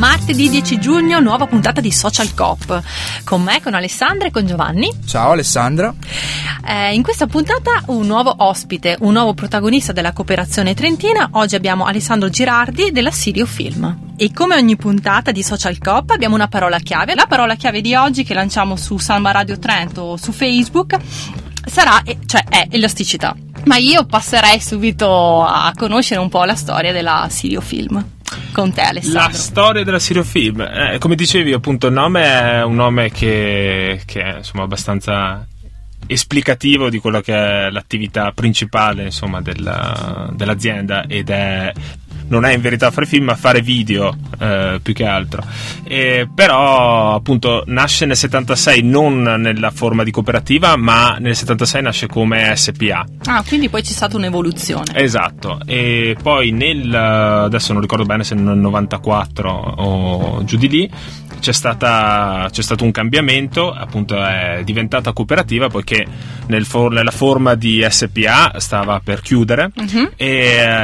Martedì 10 giugno, nuova puntata di Social Cop. Con me, con Alessandra e con Giovanni. Ciao Alessandra. Eh, in questa puntata un nuovo ospite, un nuovo protagonista della cooperazione trentina. Oggi abbiamo Alessandro Girardi della Sirio Film. E come ogni puntata di Social Cop abbiamo una parola chiave. La parola chiave di oggi che lanciamo su Samba Radio Trento o su Facebook sarà, cioè è elasticità. Ma io passerei subito a conoscere un po' la storia della Sirio Film. Con te Alessandro. La storia della Sirio Film, eh, come dicevi appunto il nome è un nome che, che è insomma abbastanza esplicativo di quello che è l'attività principale insomma, della, dell'azienda ed è non è in verità fare film ma fare video eh, più che altro. E, però appunto nasce nel 76 non nella forma di cooperativa ma nel 76 nasce come SPA Ah, quindi poi c'è stata un'evoluzione. Esatto, e poi nel adesso non ricordo bene se nel 94 o giù di lì c'è, stata, c'è stato un cambiamento, appunto è diventata cooperativa poiché nel for- nella forma di SPA stava per chiudere Mhm. e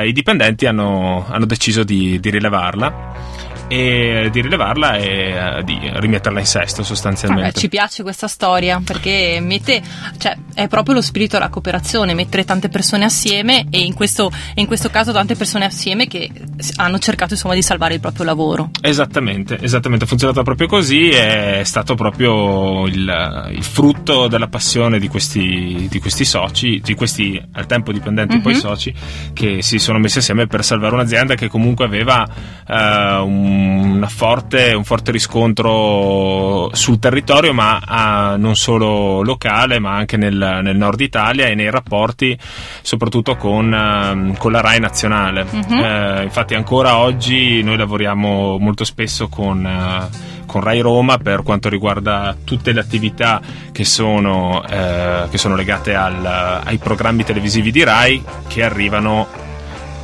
eh, i dipendenti hanno, hanno deciso di, di rilevarla e di rilevarla e eh, di rimetterla in sesto sostanzialmente. Vabbè, ci piace questa storia perché mette, cioè, è proprio lo spirito della cooperazione, mettere tante persone assieme e in questo, in questo caso tante persone assieme che hanno cercato insomma di salvare il proprio lavoro. Esattamente, esattamente, è funzionato proprio così, è stato proprio il, il frutto della passione di questi, di questi soci, di questi al tempo dipendenti e poi Mhm. soci, che si sono messi assieme per salvare un'azienda che comunque aveva eh, un, una forte, un forte riscontro sul territorio, ma ah, non solo locale, ma anche nel, nel nord Italia e nei rapporti soprattutto con, ehm, con la RAI nazionale. Mhm. Eh, infatti ancora oggi noi lavoriamo molto spesso con, eh, con Rai Roma per quanto riguarda tutte le attività che sono, eh, che sono legate al- ai programmi televisivi di Rai che arrivano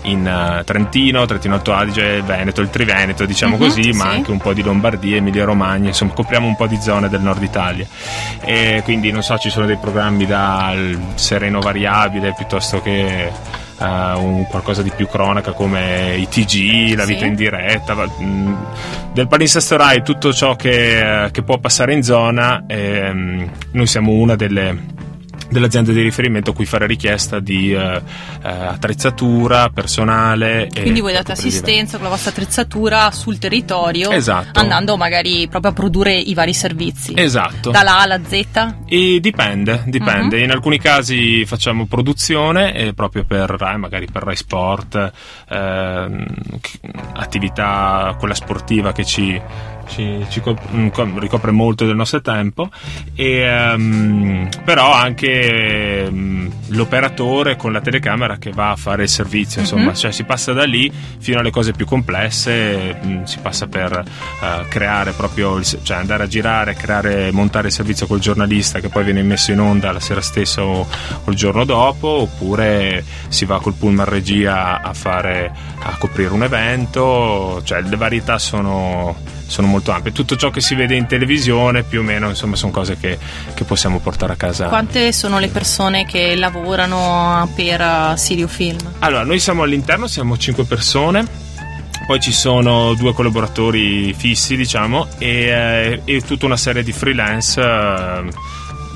in eh, Trentino, Trentino Alto Adige, Veneto, il Triveneto, diciamo Mhm, così, ma sì. anche un po' di Lombardia, Emilia Romagna, insomma copriamo un po' di zone del nord Italia. E quindi non so, ci sono dei programmi dal sereno variabile piuttosto che eh, un qualcosa di più cronaca come i TG, la Sì. vita in diretta, mh, del palinsesto Rai tutto ciò che, che può passare in zona. ehm, noi siamo una delle delle aziende di riferimento a cui fare richiesta di eh, eh, attrezzatura, personale. Quindi voi date assistenza con la vostra attrezzatura sul territorio, Esatto. andando magari proprio a produrre i vari servizi. Esatto. Dalla A alla Z? E dipende, dipende. Mhm. In alcuni casi facciamo produzione eh, proprio per Rai, magari per Rai Sport, chi- attività quella sportiva che ci, ci- ci mm, co- ricopre molto del nostro tempo, e, ehm, però anche mm, l'operatore con la telecamera che va a fare il servizio, insomma, Mhm. cioè si passa da lì fino alle cose più complesse, mm, si passa per eh, creare proprio, il, cioè andare a girare, creare, montare il servizio col giornalista che poi viene messo in onda la sera stessa o, o il giorno dopo, oppure si va col pullman regia a fare, a coprire un evento, cioè le varietà sono, sono molto ampie. Tutto ciò che si vede in televisione più o meno insomma sono cose che, che possiamo portare a casa. Quante sono le persone che lavorano per uh, Sirio Film? Allora, noi siamo all'interno, siamo 5 persone, poi ci sono due collaboratori fissi, diciamo, e, eh, e tutta una serie di freelance eh,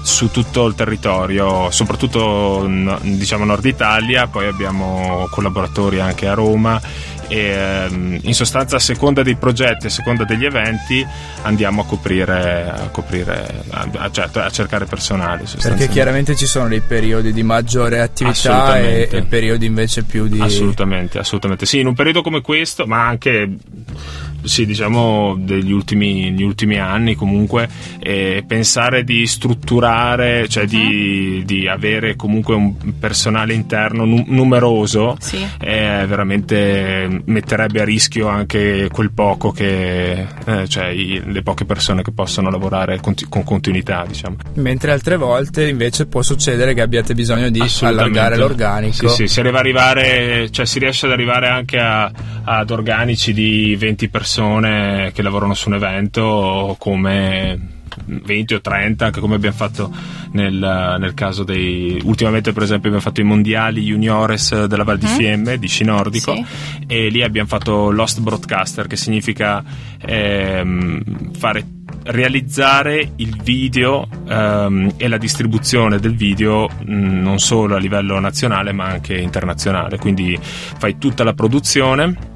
su tutto il territorio, soprattutto diciamo Nord Italia, poi abbiamo collaboratori anche a Roma e ehm, in sostanza a seconda dei progetti, a seconda degli eventi andiamo a coprire, a, coprire, a, a- cioè, cercare personale. Perché chiaramente ci sono dei periodi di maggiore attività e, e periodi invece più di... Assolutamente, assolutamente. Sì, in un periodo come questo, ma anche sì, diciamo degli ultimi, gli ultimi anni comunque, eh, pensare di strutturare, cioè di, di avere comunque un personale interno nu- numeroso, Sì. eh, veramente metterebbe a rischio anche quel poco che, eh, cioè i- le poche persone che possono lavorare conti- con continuità, diciamo. Mentre altre volte invece può succedere che abbiate bisogno di allargare l'organico. Sì, sì, si arriva arrivare, cioè si riesce ad arrivare anche a- ad organici di 20 persone persone che lavorano su un evento come 20 o 30, anche come abbiamo fatto nel, nel, caso dei. Ultimamente, per esempio, abbiamo fatto i mondiali juniores della Val di mm. Fiemme di sci nordico sì. e lì abbiamo fatto Lost Broadcaster, che significa ehm, fare realizzare il video ehm, e la distribuzione del video mh, mm, non solo a livello nazionale ma anche internazionale quindi fai tutta la produzione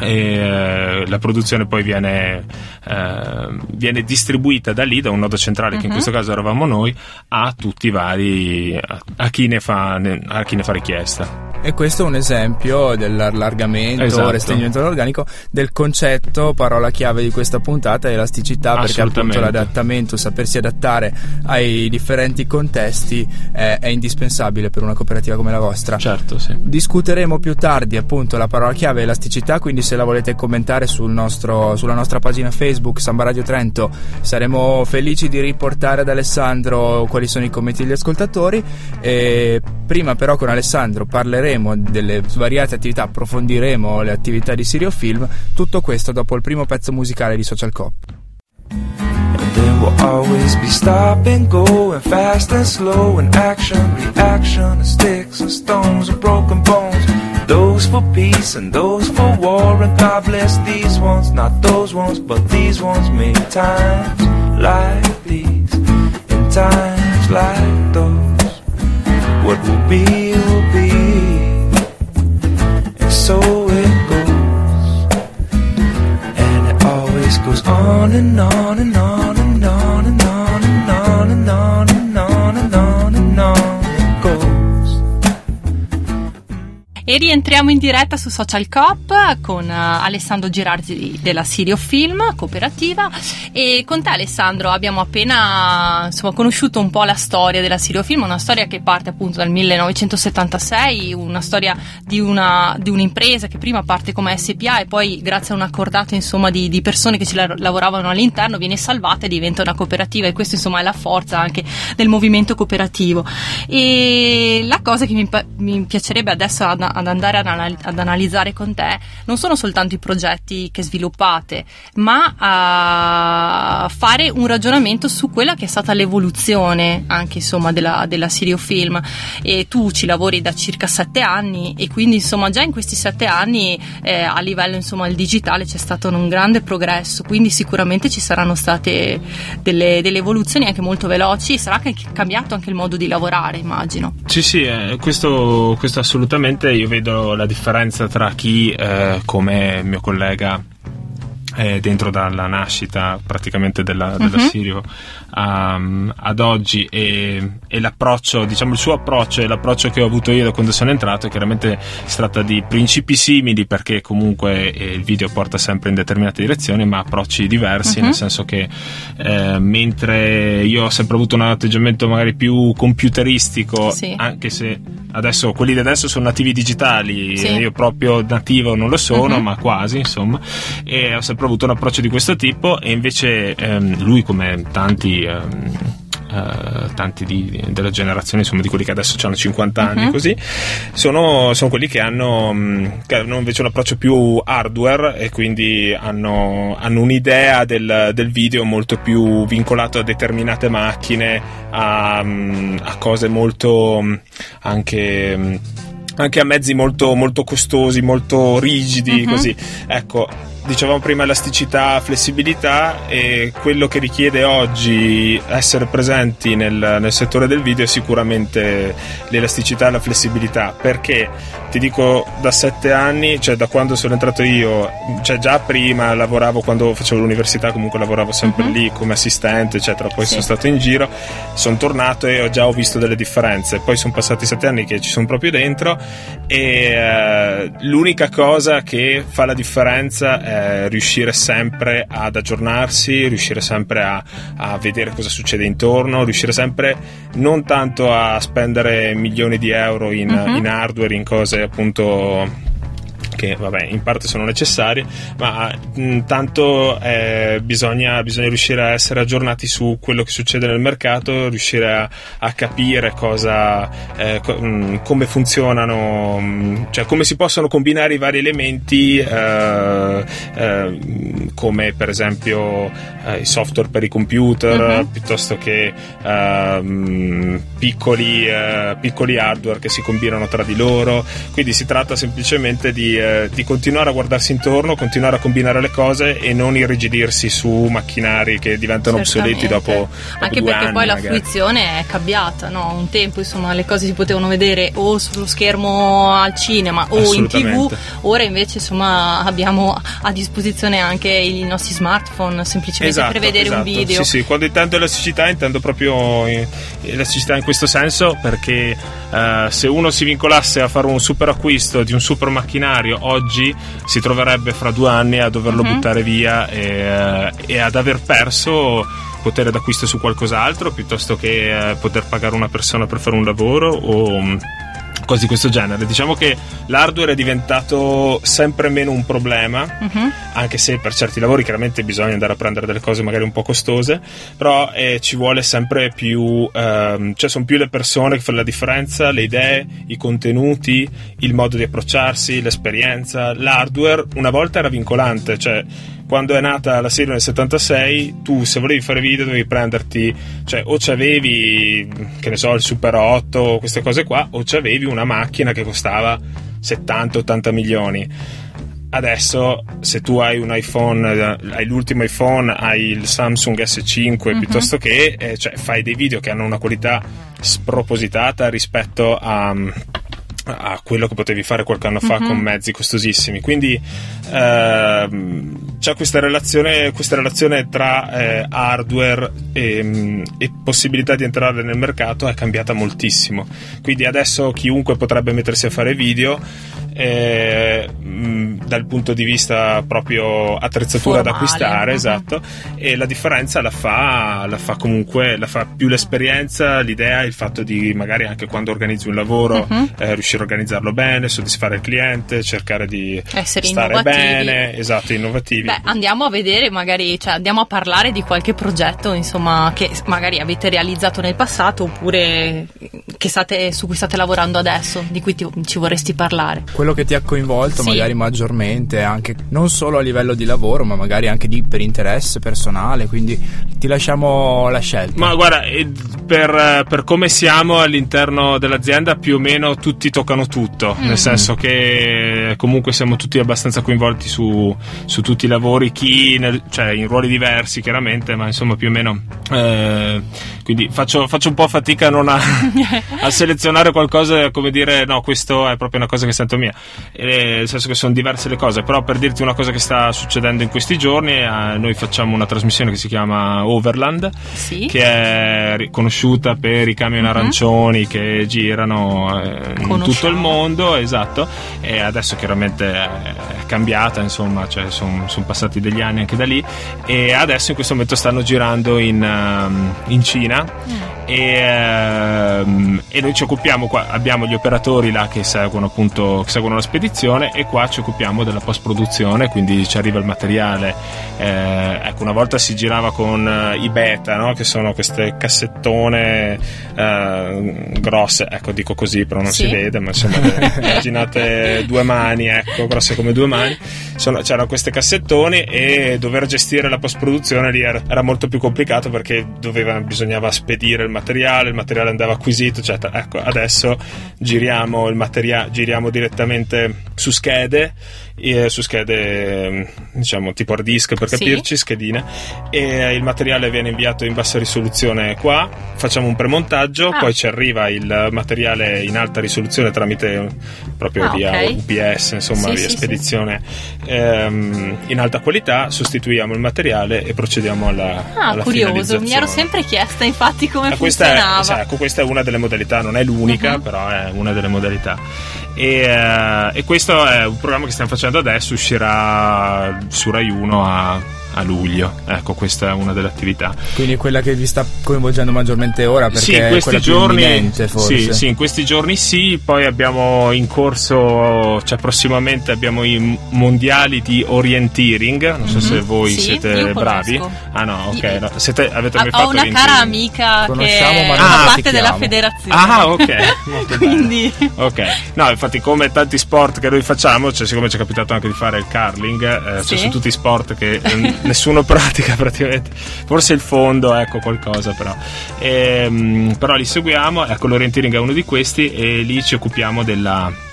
e eh, la produzione poi viene, eh, viene, distribuita da lì, da un nodo centrale, uh-huh. che in mhm. questo caso eravamo noi, a tutti i vari, a, a, chi, ne fa, a chi ne fa richiesta. E questo è un esempio dell'allargamento, esatto. restringimento dell'organico, del concetto, parola chiave di questa puntata, elasticità, perché appunto l'adattamento, sapersi adattare ai differenti contesti è, è, indispensabile per una cooperativa come la vostra. Certo, sì. Discuteremo più tardi appunto la parola chiave elasticità, quindi se la volete commentare sul nostro, sulla nostra pagina Facebook Samba Radio Trento saremo felici di riportare ad Alessandro quali sono i commenti degli ascoltatori. E prima però con Alessandro parleremo parleremo delle svariate attività, approfondiremo le attività di Sirio Film, tutto questo dopo il primo pezzo musicale di Social Cop. There will always be stop and go and fast and slow and action, reaction and sticks and stones and broken bones. Those for peace and those for war and God bless these ones, not those ones, but these ones make times like these, in times like those. What will be. So it goes. And it always goes on and on and on rientriamo in diretta su Social Coop con uh, Alessandro Girardi della Sirio Film Cooperativa e con te Alessandro abbiamo appena insomma, conosciuto un po' la storia della Sirio Film, una storia che parte appunto dal 1976, una storia di, una, di un'impresa che prima parte come SPA e poi grazie a un accordato insomma, di, di, persone che ci la- lavoravano all'interno viene salvata e diventa una cooperativa e questo insomma è la forza anche del movimento cooperativo. E la cosa che mi, mi piacerebbe adesso ad, ad andare ad, anal- ad, analizzare con te non sono soltanto i progetti che sviluppate, ma a fare un ragionamento su quella che è stata l'evoluzione anche insomma della, della Film. E tu ci lavori da circa sette anni e quindi insomma già in questi sette anni eh, a livello insomma il digitale c'è stato un grande progresso, quindi sicuramente ci saranno state delle, delle evoluzioni anche molto veloci, sarà che cambiato anche il modo di lavorare immagino. Sì sì, eh, questo, questo assolutamente io vedo la differenza tra chi eh, come mio collega eh, dentro dalla nascita praticamente della, della uh-huh. Sirio um, ad oggi e, e, l'approccio, diciamo il suo approccio e l'approccio che ho avuto io da quando sono entrato chiaramente si tratta di principi simili perché comunque eh, il video porta sempre in determinate direzioni ma approcci diversi uh-huh. nel senso che eh, mentre io ho sempre avuto un atteggiamento magari più computeristico sì. anche se adesso quelli di adesso sono nativi digitali sì. io proprio nativo non lo sono uh-huh. ma quasi insomma e ho sempre avuto un approccio di questo tipo e invece ehm, lui come tanti um, Uh, tanti di, della generazione, insomma, di quelli che adesso hanno 50 anni, uh-huh. così, sono, sono, quelli che hanno, mm, che hanno, invece un approccio più hardware e quindi hanno, hanno un'idea del, del, video molto più vincolato a determinate macchine, a, mm, a cose molto anche anche a mezzi molto, molto costosi, molto rigidi, uh-huh. così. Ecco, dicevamo prima elasticità, flessibilità e quello che richiede oggi essere presenti nel, nel, settore del video è sicuramente l'elasticità e la flessibilità perché ti dico da sette anni, cioè da quando sono entrato io, cioè già prima lavoravo quando facevo l'università, comunque lavoravo sempre uh-huh. lì come assistente, eccetera, poi sì. sono stato in giro, sono tornato e ho già ho visto delle differenze, poi sono passati sette anni che ci sono proprio dentro e eh, l'unica cosa che fa la differenza è riuscire sempre ad aggiornarsi, riuscire sempre a, a vedere cosa succede intorno, riuscire sempre non tanto a spendere milioni di euro in, uh-huh. in hardware, in cose appunto che vabbè in parte sono necessarie ma mh, tanto eh, bisogna, bisogna riuscire a essere aggiornati su quello che succede nel mercato riuscire a, a capire cosa eh, co- come funzionano cioè come si possono combinare i vari elementi eh, eh, come per esempio eh, i software per i computer Mhm. piuttosto che ehm, piccoli, eh, piccoli hardware che si combinano tra di loro quindi si tratta semplicemente di, eh, di continuare a guardarsi intorno continuare a combinare le cose e non irrigidirsi su macchinari che diventano obsoleti Certamente. dopo, dopo Anche perché anni poi la magari. fruizione è cambiata, no? Un tempo, insomma, le cose si potevano vedere o sullo schermo al cinema o in tv. Ora invece, insomma, abbiamo a disposizione anche i nostri smartphone semplicemente per vedere un esatto. video. Sì, sì, quando intendo elasticità intendo proprio eh, elasticità in questo senso perché eh, se uno si vincolasse a fare un super acquisto di un super macchinario oggi si troverebbe fra due anni a doverlo Mhm. buttare via e, eh, e ad aver perso potere d'acquisto su qualcos'altro piuttosto che eh, poter pagare una persona per fare un lavoro o mm, cose di questo genere. Diciamo che l'hardware è diventato sempre meno un problema Mhm. anche se per certi lavori chiaramente bisogna andare a prendere delle cose magari un po' costose, però eh, ci vuole sempre più, ehm, cioè sono più le persone che fanno la differenza, le idee, i contenuti, il modo di approcciarsi, l'esperienza. L'hardware una volta era vincolante, cioè quando è nata la serie nel 76, tu se volevi fare video dovevi prenderti, cioè o c'avevi, che ne so, il Super 8, queste cose qua, o c'avevi una macchina che costava 70-80 milioni adesso se tu hai un iPhone eh, hai l'ultimo iPhone hai il Samsung S5 Mhm. piuttosto che eh, cioè, fai dei video che hanno una qualità spropositata rispetto a a quello che potevi fare qualche anno fa Mhm. con mezzi costosissimi quindi ehm, c'è questa relazione, questa relazione tra eh, hardware e, e possibilità di entrare nel mercato è cambiata moltissimo quindi adesso chiunque potrebbe mettersi a fare video eh, mh, dal punto di vista proprio attrezzatura da Formale, acquistare mhm. esatto e la differenza la fa, la fa comunque la fa più l'esperienza l'idea il fatto di magari anche quando organizzi un lavoro Mhm. eh, riuscire a organizzarlo bene soddisfare il cliente cercare di Essere stare innovativi. bene esatto innovativi Beh, andiamo a vedere, magari, cioè, andiamo a parlare di qualche progetto, insomma, che magari avete realizzato nel passato oppure che state, su cui state lavorando adesso, di cui ti- ci vorresti parlare. Quello che ti ha coinvolto Sì. magari maggiormente, anche non solo a livello di lavoro, ma magari anche di, per interesse personale, quindi ti lasciamo la scelta. Ma guarda, eh, per, per come siamo all'interno dell'azienda, più o meno tutti toccano tutto, Mm. nel senso che comunque siamo tutti abbastanza coinvolti su, su tutti i lavori, chi nel- cioè in ruoli diversi chiaramente, ma insomma più o meno. eh, quindi faccio, faccio un po' fatica a, non a, a selezionare qualcosa come dire no, questo è proprio una cosa che sento mia, Eh, nel senso che sono diverse le cose, però per dirti una cosa che sta succedendo in questi giorni, eh, noi facciamo una trasmissione che si chiama Overland Sì. che è riconosciuta per i camion Mhm. arancioni che girano eh, in tutto il mondo, esatto, e adesso chiaramente è cambiata, insomma, cioè sono passati degli anni anche da lì e adesso in questo momento stanno girando in, ehm, in Cina Mm. e, ehm, e noi ci occupiamo qua, abbiamo gli operatori là che seguono appunto che seguono la spedizione e qua ci occupiamo della post produzione quindi ci arriva il materiale eh, ecco una volta si girava con eh, i beta no? che sono queste cassettone eh, grosse ecco dico così però non Sì. si vede ma insomma immaginate due mani ecco grosse come due mani Sono- c'erano queste cassettoni e dover gestire la post produzione lì era, era molto più complicato perché doveva, bisognava spedire il materiale il materiale andava acquisito eccetera ecco adesso giriamo il materiale giriamo direttamente su schede eh, su schede eh, diciamo tipo hard disk per Sì. capirci schedine e il materiale viene inviato in bassa risoluzione qua facciamo un premontaggio Ah. poi ci arriva il materiale in alta risoluzione tramite proprio Ah, via ok. UPS insomma Sì, via sì, sì. spedizione ehm, in alta qualità sostituiamo il materiale e procediamo alla, Ah, alla curioso, mi ero sempre chiesta infatti come Eh, questa, è, funzionava. sì, ecco, questa è una delle modalità, non è l'unica, Mhm. però è una delle modalità. E, eh, e questo è un programma che stiamo facendo adesso, uscirà su Rai 1 a a luglio. Ecco, questa è una delle attività. Quindi quella che vi sta coinvolgendo maggiormente ora perché Sì, in è questi giorni imminente, forse. sì, sì, in questi giorni sì, poi abbiamo in corso, cioè prossimamente abbiamo i mondiali di orienteering, non so se voi Mhm. Sì, siete bravi. conosco. Ah no, ok, no. Siete, avete mai fatto ho una cara amica Conosciamo, che ma fa non parte della federazione. Ah, ok, molto bene. Quindi Ok, no, infatti, come tanti sport che noi facciamo, cioè, siccome ci è capitato anche di fare il curling, eh, Sì. cioè, sono tutti sport che eh, nessuno pratica praticamente. Forse il fondo, ecco qualcosa, però. Ehm, però li seguiamo, ecco, l'orienteering è uno di questi, e lì ci occupiamo della.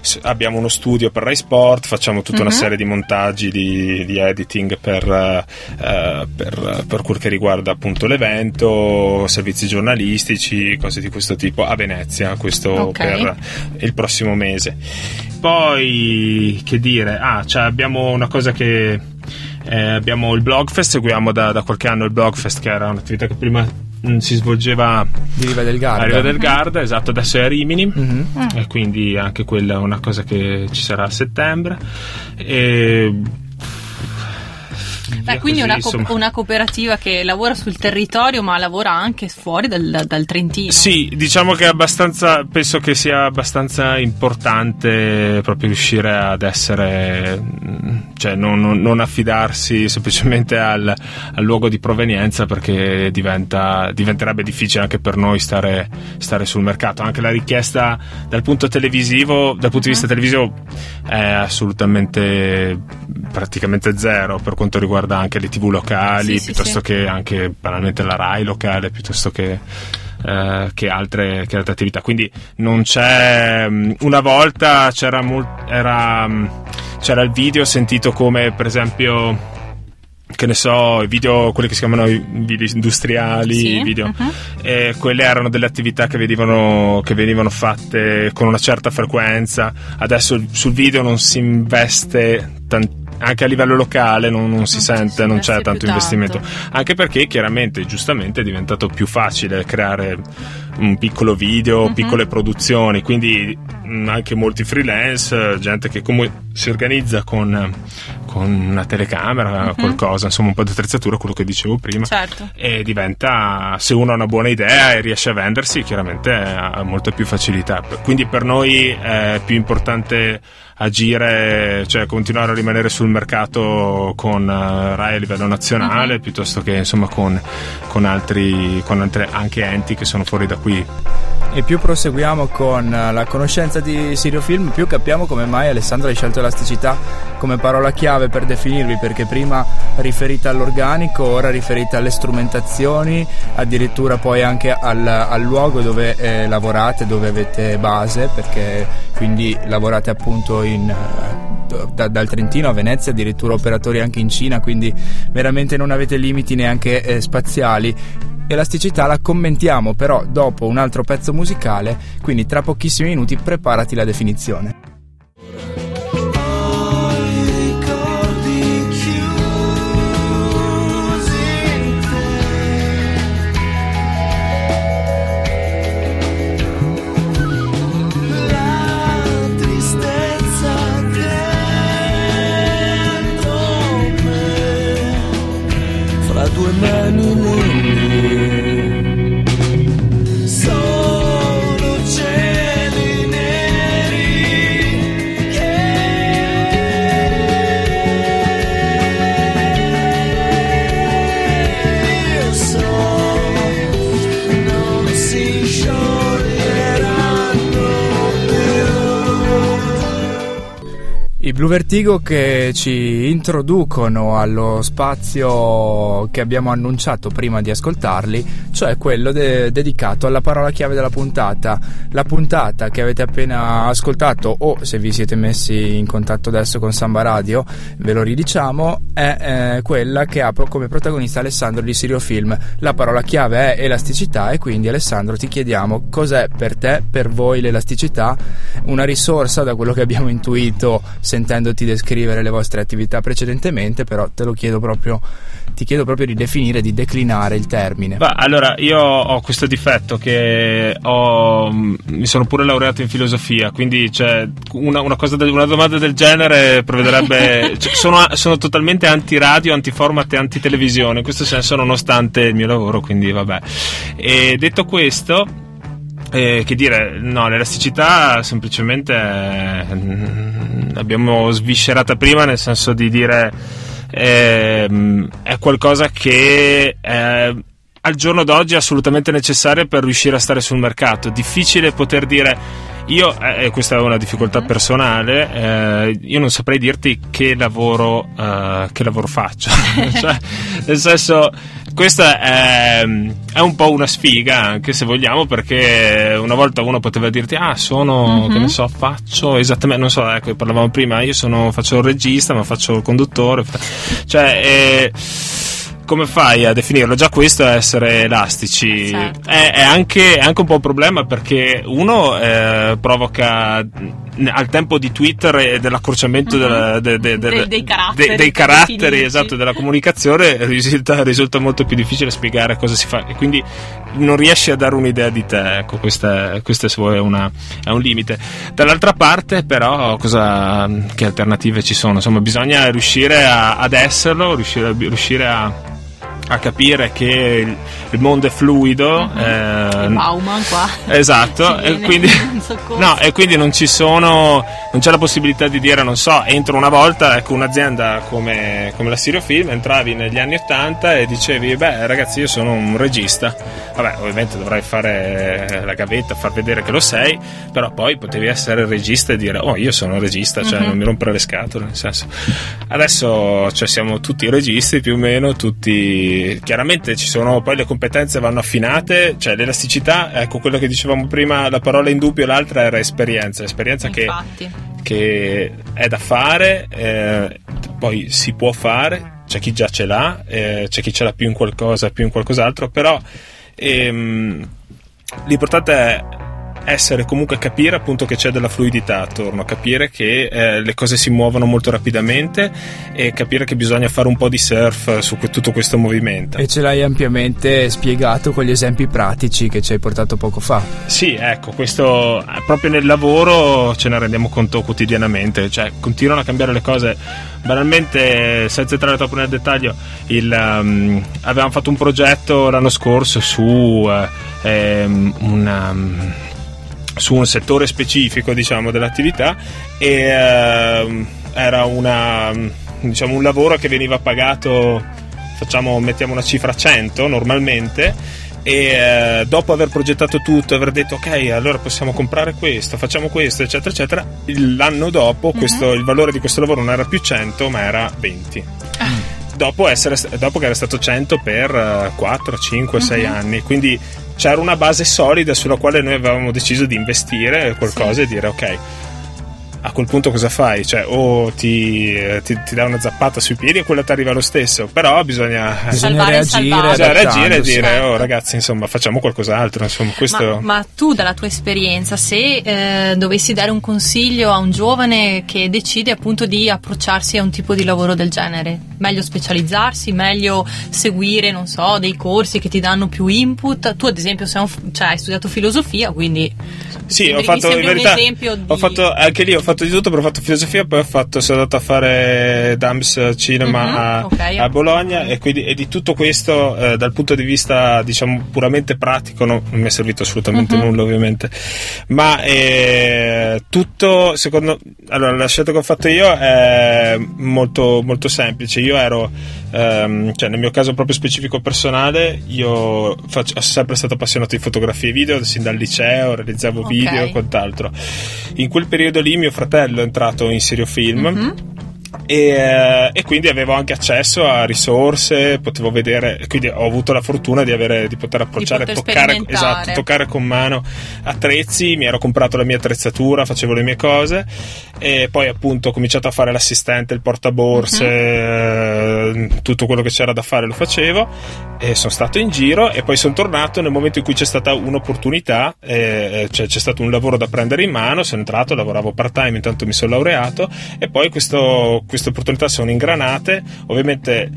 S- abbiamo uno studio per Rai Sport, facciamo tutta una Mhm. serie di montaggi, di, di editing per, eh, per, per quel che riguarda appunto l'evento, servizi giornalistici, cose di questo tipo a Venezia, questo Ok. per il prossimo mese. Poi, che dire, ah, cioè abbiamo una cosa che eh, abbiamo il Blogfest, seguiamo da, da qualche anno il Blogfest, che era un'attività che prima mm, si svolgeva Di Riva del Garda. a Riva del Garda, esatto, adesso è a Rimini. Mhm. E quindi anche quella è una cosa che ci sarà a settembre. E... Beh, quindi così, una, co- una cooperativa che lavora sul territorio ma lavora anche fuori dal, dal Trentino. Sì, diciamo che è abbastanza, penso che sia abbastanza importante proprio riuscire ad essere, mm, cioè non, non- non affidarsi semplicemente al, al luogo di provenienza perché diventa, diventerebbe difficile anche per noi stare, stare sul mercato. Anche la richiesta dal punto televisivo, dal punto di vista televisivo è assolutamente praticamente zero per quanto riguarda anche le tv locali, Sì, sì, piuttosto sì. che anche banalmente la RAI locale, piuttosto che eh, che, altre, che altre attività. Quindi non c'è. mh, Una volta c'era, mol- era, mh, c'era il video sentito come per esempio. Che ne so, i video, quelli che si chiamano i video industriali, Sì, video, mhm. e quelle erano delle attività che venivano, che venivano fatte con una certa frequenza. Adesso sul video non si investe tan- anche a livello locale non, non si sente, non c'è tanto investimento. Anche perché chiaramente, giustamente, è diventato più facile creare un piccolo video, Mhm. piccole produzioni, quindi anche molti freelance, gente che comunque si organizza con, con una telecamera, Mhm. qualcosa, insomma un po' di attrezzatura, quello che dicevo prima. Certo. E diventa, se uno ha una buona idea e riesce a vendersi, chiaramente ha molta più facilità. Quindi per noi è più importante agire, cioè continuare a rimanere sul mercato con eh, Rai a livello nazionale Mhm. piuttosto che insomma con, con altri, con altre anche enti che sono fuori da qui. E più proseguiamo con eh, la conoscenza di Sirio Film, più capiamo come mai Alessandro hai scelto elasticità come parola chiave per definirvi, perché prima riferita all'organico, ora riferita alle strumentazioni, addirittura poi anche al, al luogo dove eh, lavorate, dove avete base, perché quindi lavorate appunto in, eh, da- dal Trentino a Venezia, addirittura operatori anche in Cina, quindi veramente non avete limiti neanche eh, spaziali. Elasticità la commentiamo però dopo un altro pezzo musicale, quindi tra pochissimi minuti preparati la definizione. I Blue Vertigo che ci introducono allo spazio che abbiamo annunciato prima di ascoltarli, cioè quello de- dedicato alla parola chiave della puntata. La puntata che avete appena ascoltato o se vi siete messi in contatto adesso con Samba Radio, ve lo ridiciamo, è eh, quella che ha come protagonista Alessandro di Sirio Film. La parola chiave è elasticità e quindi Alessandro ti chiediamo cos'è per te, per voi l'elasticità, una risorsa da quello che abbiamo intuito sentendo sentendoti descrivere le vostre attività precedentemente, però te lo chiedo proprio, ti chiedo proprio di definire, di declinare il termine. Bah, allora, io ho questo difetto che ho, mi sono pure laureato in filosofia, quindi cioè, una, una, cosa del- una domanda del genere prevederebbe... cioè, sono, sono totalmente anti-radio, anti-format e anti-televisione, in questo senso nonostante il mio lavoro, quindi vabbè. E detto questo... eh, che dire, no, l'elasticità semplicemente eh, mm, l'abbiamo sviscerata prima nel senso di dire ehm, è qualcosa che eh, al giorno d'oggi è assolutamente necessaria per riuscire a stare sul mercato. Difficile poter dire. Io, eh, questa è una difficoltà personale, eh, io non saprei dirti che lavoro, eh, che lavoro faccio. cioè, nel senso, questa è, è un po' una sfiga, anche se vogliamo, perché una volta uno poteva dirti: Ah, sono, che ne so, faccio esattamente, non so, ecco, parlavamo prima, io sono, faccio il regista, ma faccio il conduttore. Cioè, eh, come fai a definirlo? Già questo è essere elastici. Certo. È, è anche, è anche un po' un problema perché uno eh, provoca al tempo di Twitter e dell'accorciamento della- de- de- de- Dei- dei caratteri de- dei caratteri, esatto, della comunicazione risulta, risulta molto più difficile spiegare cosa si fa e quindi non riesci a dare un'idea di te. Ecco, questo è, una- è un limite. Dall'altra parte, però, cosa, che alternative ci sono? Insomma, bisogna riuscire a- ad esserlo, riuscire, a- riuscire a a capire che il, mondo è fluido eh, Bauman qua. esatto e quindi, no, e quindi non ci sono non c'è la possibilità di dire non so entro una volta ecco un'azienda come, come la Sirio Film entravi negli anni 80 e dicevi beh ragazzi io sono un regista. Vabbè ovviamente dovrai fare la gavetta far vedere che lo sei però poi potevi essere regista e dire oh io sono un regista cioè non mi rompere le scatole nel senso. Adesso cioè, siamo tutti registi più o meno tutti chiaramente ci sono poi le competenze vanno affinate cioè l'elasticità ecco quello che dicevamo prima la parola in dubbio l'altra era esperienza esperienza che che è da fare, eh, poi si può fare, c'è chi già ce l'ha, eh, c'è chi ce l'ha più in qualcosa, più in qualcos'altro, però ehm, l'importante è essere comunque capire appunto che c'è della fluidità attorno, capire che eh, le cose si muovono molto rapidamente e capire che bisogna fare un po' di surf su tutto questo movimento. E ce l'hai ampiamente spiegato con gli esempi pratici che ci hai portato poco fa. Sì, ecco, questo eh, proprio nel lavoro ce ne rendiamo conto quotidianamente, cioè continuano a cambiare le cose. Banalmente, senza entrare troppo nel dettaglio, il, um, avevamo fatto un progetto l'anno scorso su, eh, ehm, una, um, su un settore specifico diciamo, dell'attività e ehm, era una, diciamo, un lavoro che veniva pagato, facciamo, mettiamo una cifra 100 normalmente e eh, dopo aver progettato tutto, aver detto ok, allora possiamo comprare questo, facciamo questo, eccetera, eccetera, l'anno dopo questo- il valore di questo lavoro non era più 100 ma era 20. Dopo, essere, dopo che era stato 100 per eh, 4, 5, 6 anni, quindi c'era una base solida sulla quale noi avevamo deciso di investire qualcosa e dire ok, a quel punto cosa fai? Cioè, o ti, eh, ti, ti dà una zappata sui piedi e quella ti arriva lo stesso, però bisogna, Bisogna Salvare il reagire, bisogna reagire e dire, Certo. oh ragazzi, insomma, facciamo qualcos'altro. Insomma, questo... Ma, ma tu, dalla tua esperienza, se eh, dovessi dare un consiglio a un giovane che decide appunto di approcciarsi a un tipo di lavoro del genere, meglio specializzarsi, meglio seguire, non so, dei corsi che ti danno più input. Tu, ad esempio, sei un cioè, hai studiato filosofia, quindi Sì, sembri- ho fatto mi in verità. un esempio di... Ho fatto anche lì, ho fatto di tutto, però ho fatto filosofia, poi ho fatto, sono andato a fare DAMS Cinema Mhm, a, ok. a Bologna e, quindi, e di tutto questo eh, dal punto di vista diciamo puramente pratico no, non mi è servito assolutamente Mhm. nulla ovviamente, ma eh, tutto secondo allora la scelta che ho fatto io è molto, molto semplice, io ero ehm, cioè nel mio caso proprio specifico personale, io faccio, sono sempre stato appassionato di fotografia e video sin dal liceo, realizzavo Ok. video e quant'altro. In quel periodo lì mio fratello è entrato in Serio Film Mhm. E, eh, e quindi avevo anche accesso a risorse, potevo vedere, quindi ho avuto la fortuna di, avere, di poter approcciare, poter toccare, esatto, toccare con mano attrezzi, mi ero comprato la mia attrezzatura, facevo le mie cose e poi appunto ho cominciato a fare l'assistente, il portaborse, Mhm. eh, tutto quello che c'era da fare lo facevo e sono stato in giro e poi sono tornato nel momento in cui c'è stata un'opportunità, eh, cioè c'è stato un lavoro da prendere in mano, sono entrato, lavoravo part time, intanto mi sono laureato e poi questo, queste opportunità sono ingranate, ovviamente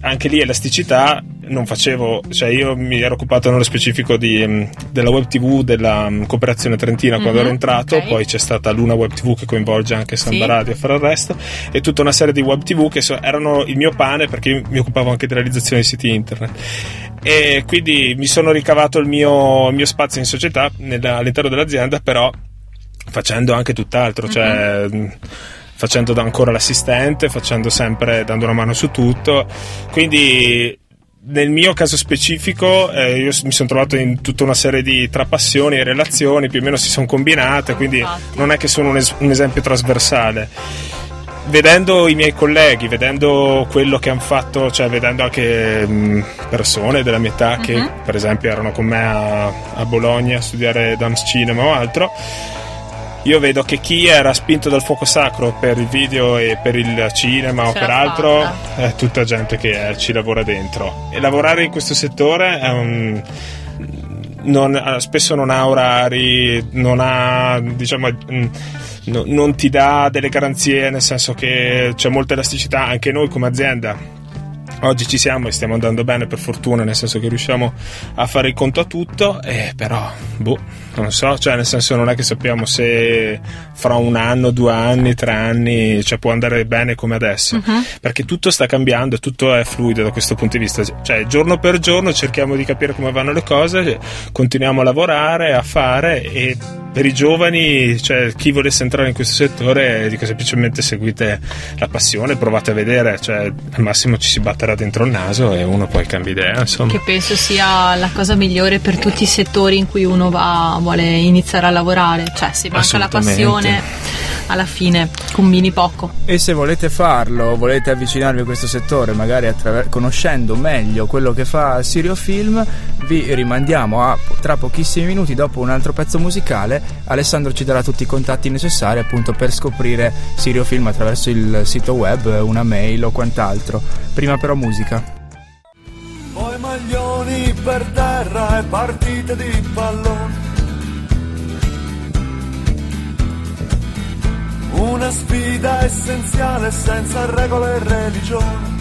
anche lì elasticità non facevo, cioè io mi ero occupato nello specifico di, mm, della web tv della um, cooperazione trentina quando Mhm, ero entrato, ok. poi c'è stata Luna Web TV che coinvolge anche Samba Sì. Radio fare il resto e tutta una serie di web tv che so- erano il mio pane perché mi occupavo anche di realizzazione di siti internet e quindi mi sono ricavato il mio, il mio spazio in società nella- all'interno dell'azienda però facendo anche tutt'altro cioè mh, facendo da- ancora l'assistente facendo sempre dando una mano su tutto quindi nel mio caso specifico eh, io mi sono trovato in tutta una serie di trapassioni e relazioni più o meno si sono combinate quindi Infatti. non è che sono un, es- un esempio trasversale vedendo i miei colleghi, vedendo quello che hanno fatto, cioè vedendo anche mh, persone della mia età che Mhm. per esempio erano con me a, a Bologna a studiare dance cinema o altro, io vedo che chi era spinto dal fuoco sacro per il video e per il cinema o Ce per l'ha altro è tutta gente che eh, ci lavora dentro. E lavorare in questo settore è un non- eh, spesso non ha orari, non ha, diciamo, mh, no- non ti dà delle garanzie, nel senso che c'è molta elasticità, anche noi come azienda. Oggi ci siamo e stiamo andando bene per fortuna, nel senso che riusciamo a fare il conto a tutto, eh, però, boh, non so, cioè nel senso non è che sappiamo se fra un anno, due anni, tre anni, cioè può andare bene come adesso, perché tutto sta cambiando, tutto è fluido da questo punto di vista, cioè giorno per giorno cerchiamo di capire come vanno le cose, continuiamo a lavorare, a fare e per i giovani, cioè chi volesse entrare in questo settore, dico semplicemente seguite la passione, provate a vedere, cioè al massimo ci si batterà dentro il naso e uno poi cambia idea, insomma. Che penso sia la cosa migliore per tutti i settori in cui uno va, vuole iniziare a lavorare. Cioè, se manca la passione, alla fine combini poco. E se volete farlo, volete avvicinarvi a questo settore, magari attraver- conoscendo meglio quello che fa Sirio Film, vi rimandiamo a tra pochissimi minuti dopo un altro pezzo musicale. Alessandro ci darà tutti i contatti necessari appunto per scoprire Sirio Film attraverso il sito web, una mail o quant'altro. Prima però musica. Poi maglioni per terra e partite di pallone. Una sfida essenziale senza regole e religione.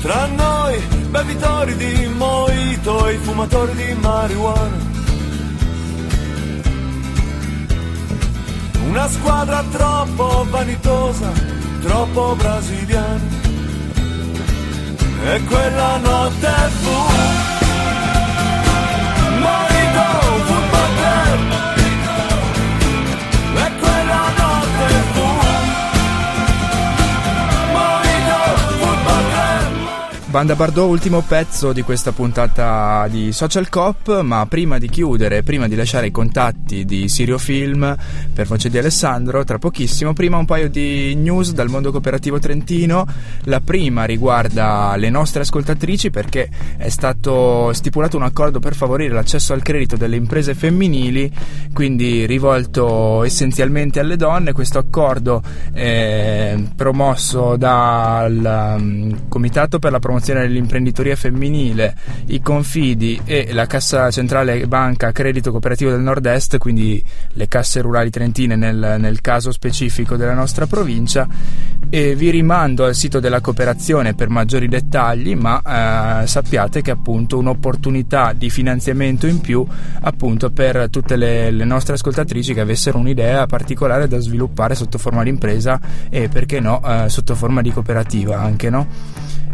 Tra noi, bevitori di mojito e fumatori di marijuana. Una squadra troppo vanitosa, troppo brasiliana. E quella notte Banda Bardot, ultimo pezzo di questa puntata di Social Cop, ma prima di chiudere, prima di lasciare i contatti di Sirio Film per voce di Alessandro, tra pochissimo, prima un paio di news dal mondo cooperativo trentino. La prima riguarda le nostre ascoltatrici perché è stato stipulato un accordo per favorire l'accesso al credito delle imprese femminili, quindi rivolto essenzialmente alle donne. Questo accordo è promosso dal um, Comitato per la promozione dell'imprenditoria femminile, i Confidi e la Cassa Centrale Banca Credito Cooperativo del Nord-Est, quindi le casse rurali trentine nel, nel caso specifico della nostra provincia. E vi rimando al sito della cooperazione per maggiori dettagli, ma eh, sappiate che è appunto un'opportunità di finanziamento in più appunto per tutte le, le nostre ascoltatrici che avessero un'idea particolare da sviluppare sotto forma di impresa e perché no eh, sotto forma di cooperativa anche no?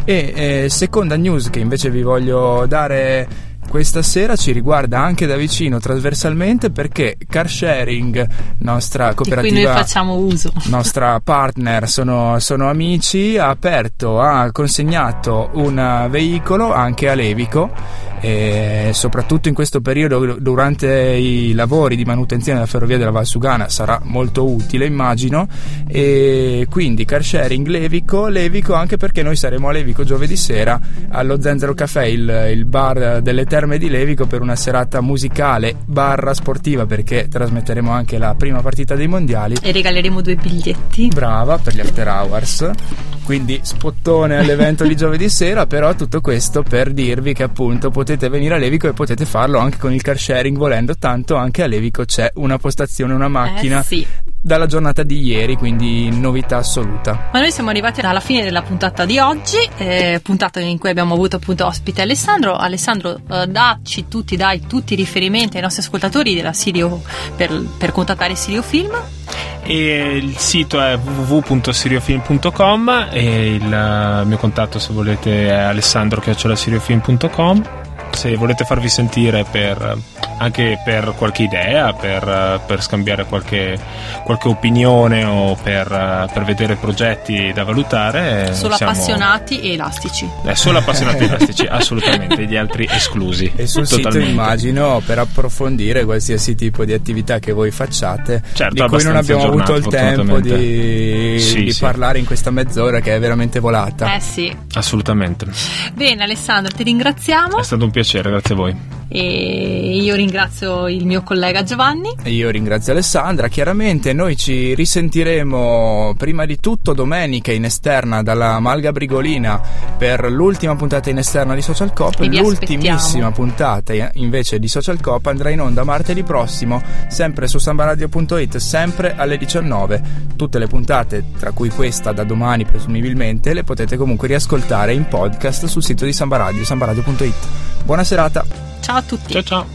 E eh, seconda news che invece vi voglio dare questa sera ci riguarda anche da vicino trasversalmente perché car sharing, nostra Di cui noi cooperativa facciamo uso. nostra partner, sono, sono amici, ha aperto, ha consegnato un veicolo anche a Levico e soprattutto in questo periodo durante i lavori di manutenzione della ferrovia della Valsugana sarà molto utile immagino e quindi car sharing Levico, Levico anche perché noi saremo a Levico giovedì sera allo Zenzero Caffè, il, il bar delle Terme di Levico per una serata musicale barra sportiva perché trasmetteremo anche la prima partita dei mondiali. E regaleremo due biglietti. Brava per gli after hours. Quindi spottone all'evento di giovedì sera, però tutto questo per dirvi che appunto potete venire a Levico e potete farlo anche con il car sharing volendo, tanto anche a Levico c'è una postazione, una macchina Eh sì. Dalla giornata di ieri, quindi novità assoluta. Ma noi siamo arrivati alla fine della puntata di oggi, eh, puntata in cui abbiamo avuto appunto ospite Alessandro. Alessandro, eh, dacci tutti, dai tutti i riferimenti ai nostri ascoltatori della Sirio per, per contattare Sirio Film. E il sito è www.siriofilm.com e il eh, mio contatto se volete è alessandro.siriofilm.com se volete farvi sentire per, anche per qualche idea, per, per scambiare qualche, qualche opinione o per, per vedere progetti da valutare. Solo siamo- appassionati e elastici. Eh, solo appassionati elastici, assolutamente, gli altri esclusi. E sul Totalmente. sito immagino per approfondire qualsiasi tipo di attività che voi facciate, Certo, di cui non abbiamo avuto il tempo di, Sì, di sì. parlare in questa mezz'ora che è veramente volata. Eh sì. Assolutamente. Bene Alessandro, ti ringraziamo È stato un piacere, grazie a voi. E io ringrazio il mio collega Giovanni. E Io ringrazio Alessandra, chiaramente noi ci risentiremo prima di tutto domenica in esterna dalla Malga Brigolina per l'ultima puntata in esterna di Social E vi l'ultimissima aspettiamo. puntata eh, invece di Social Coop andrà in onda martedì prossimo, sempre su sambaradio.it, sempre alle 19. Tutte le puntate, tra cui questa da domani presumibilmente, le potete comunque riascoltare in podcast sul sito di Samba Radio, sambaradio.it. Buona serata! Ciao a tutti. Ciao ciao.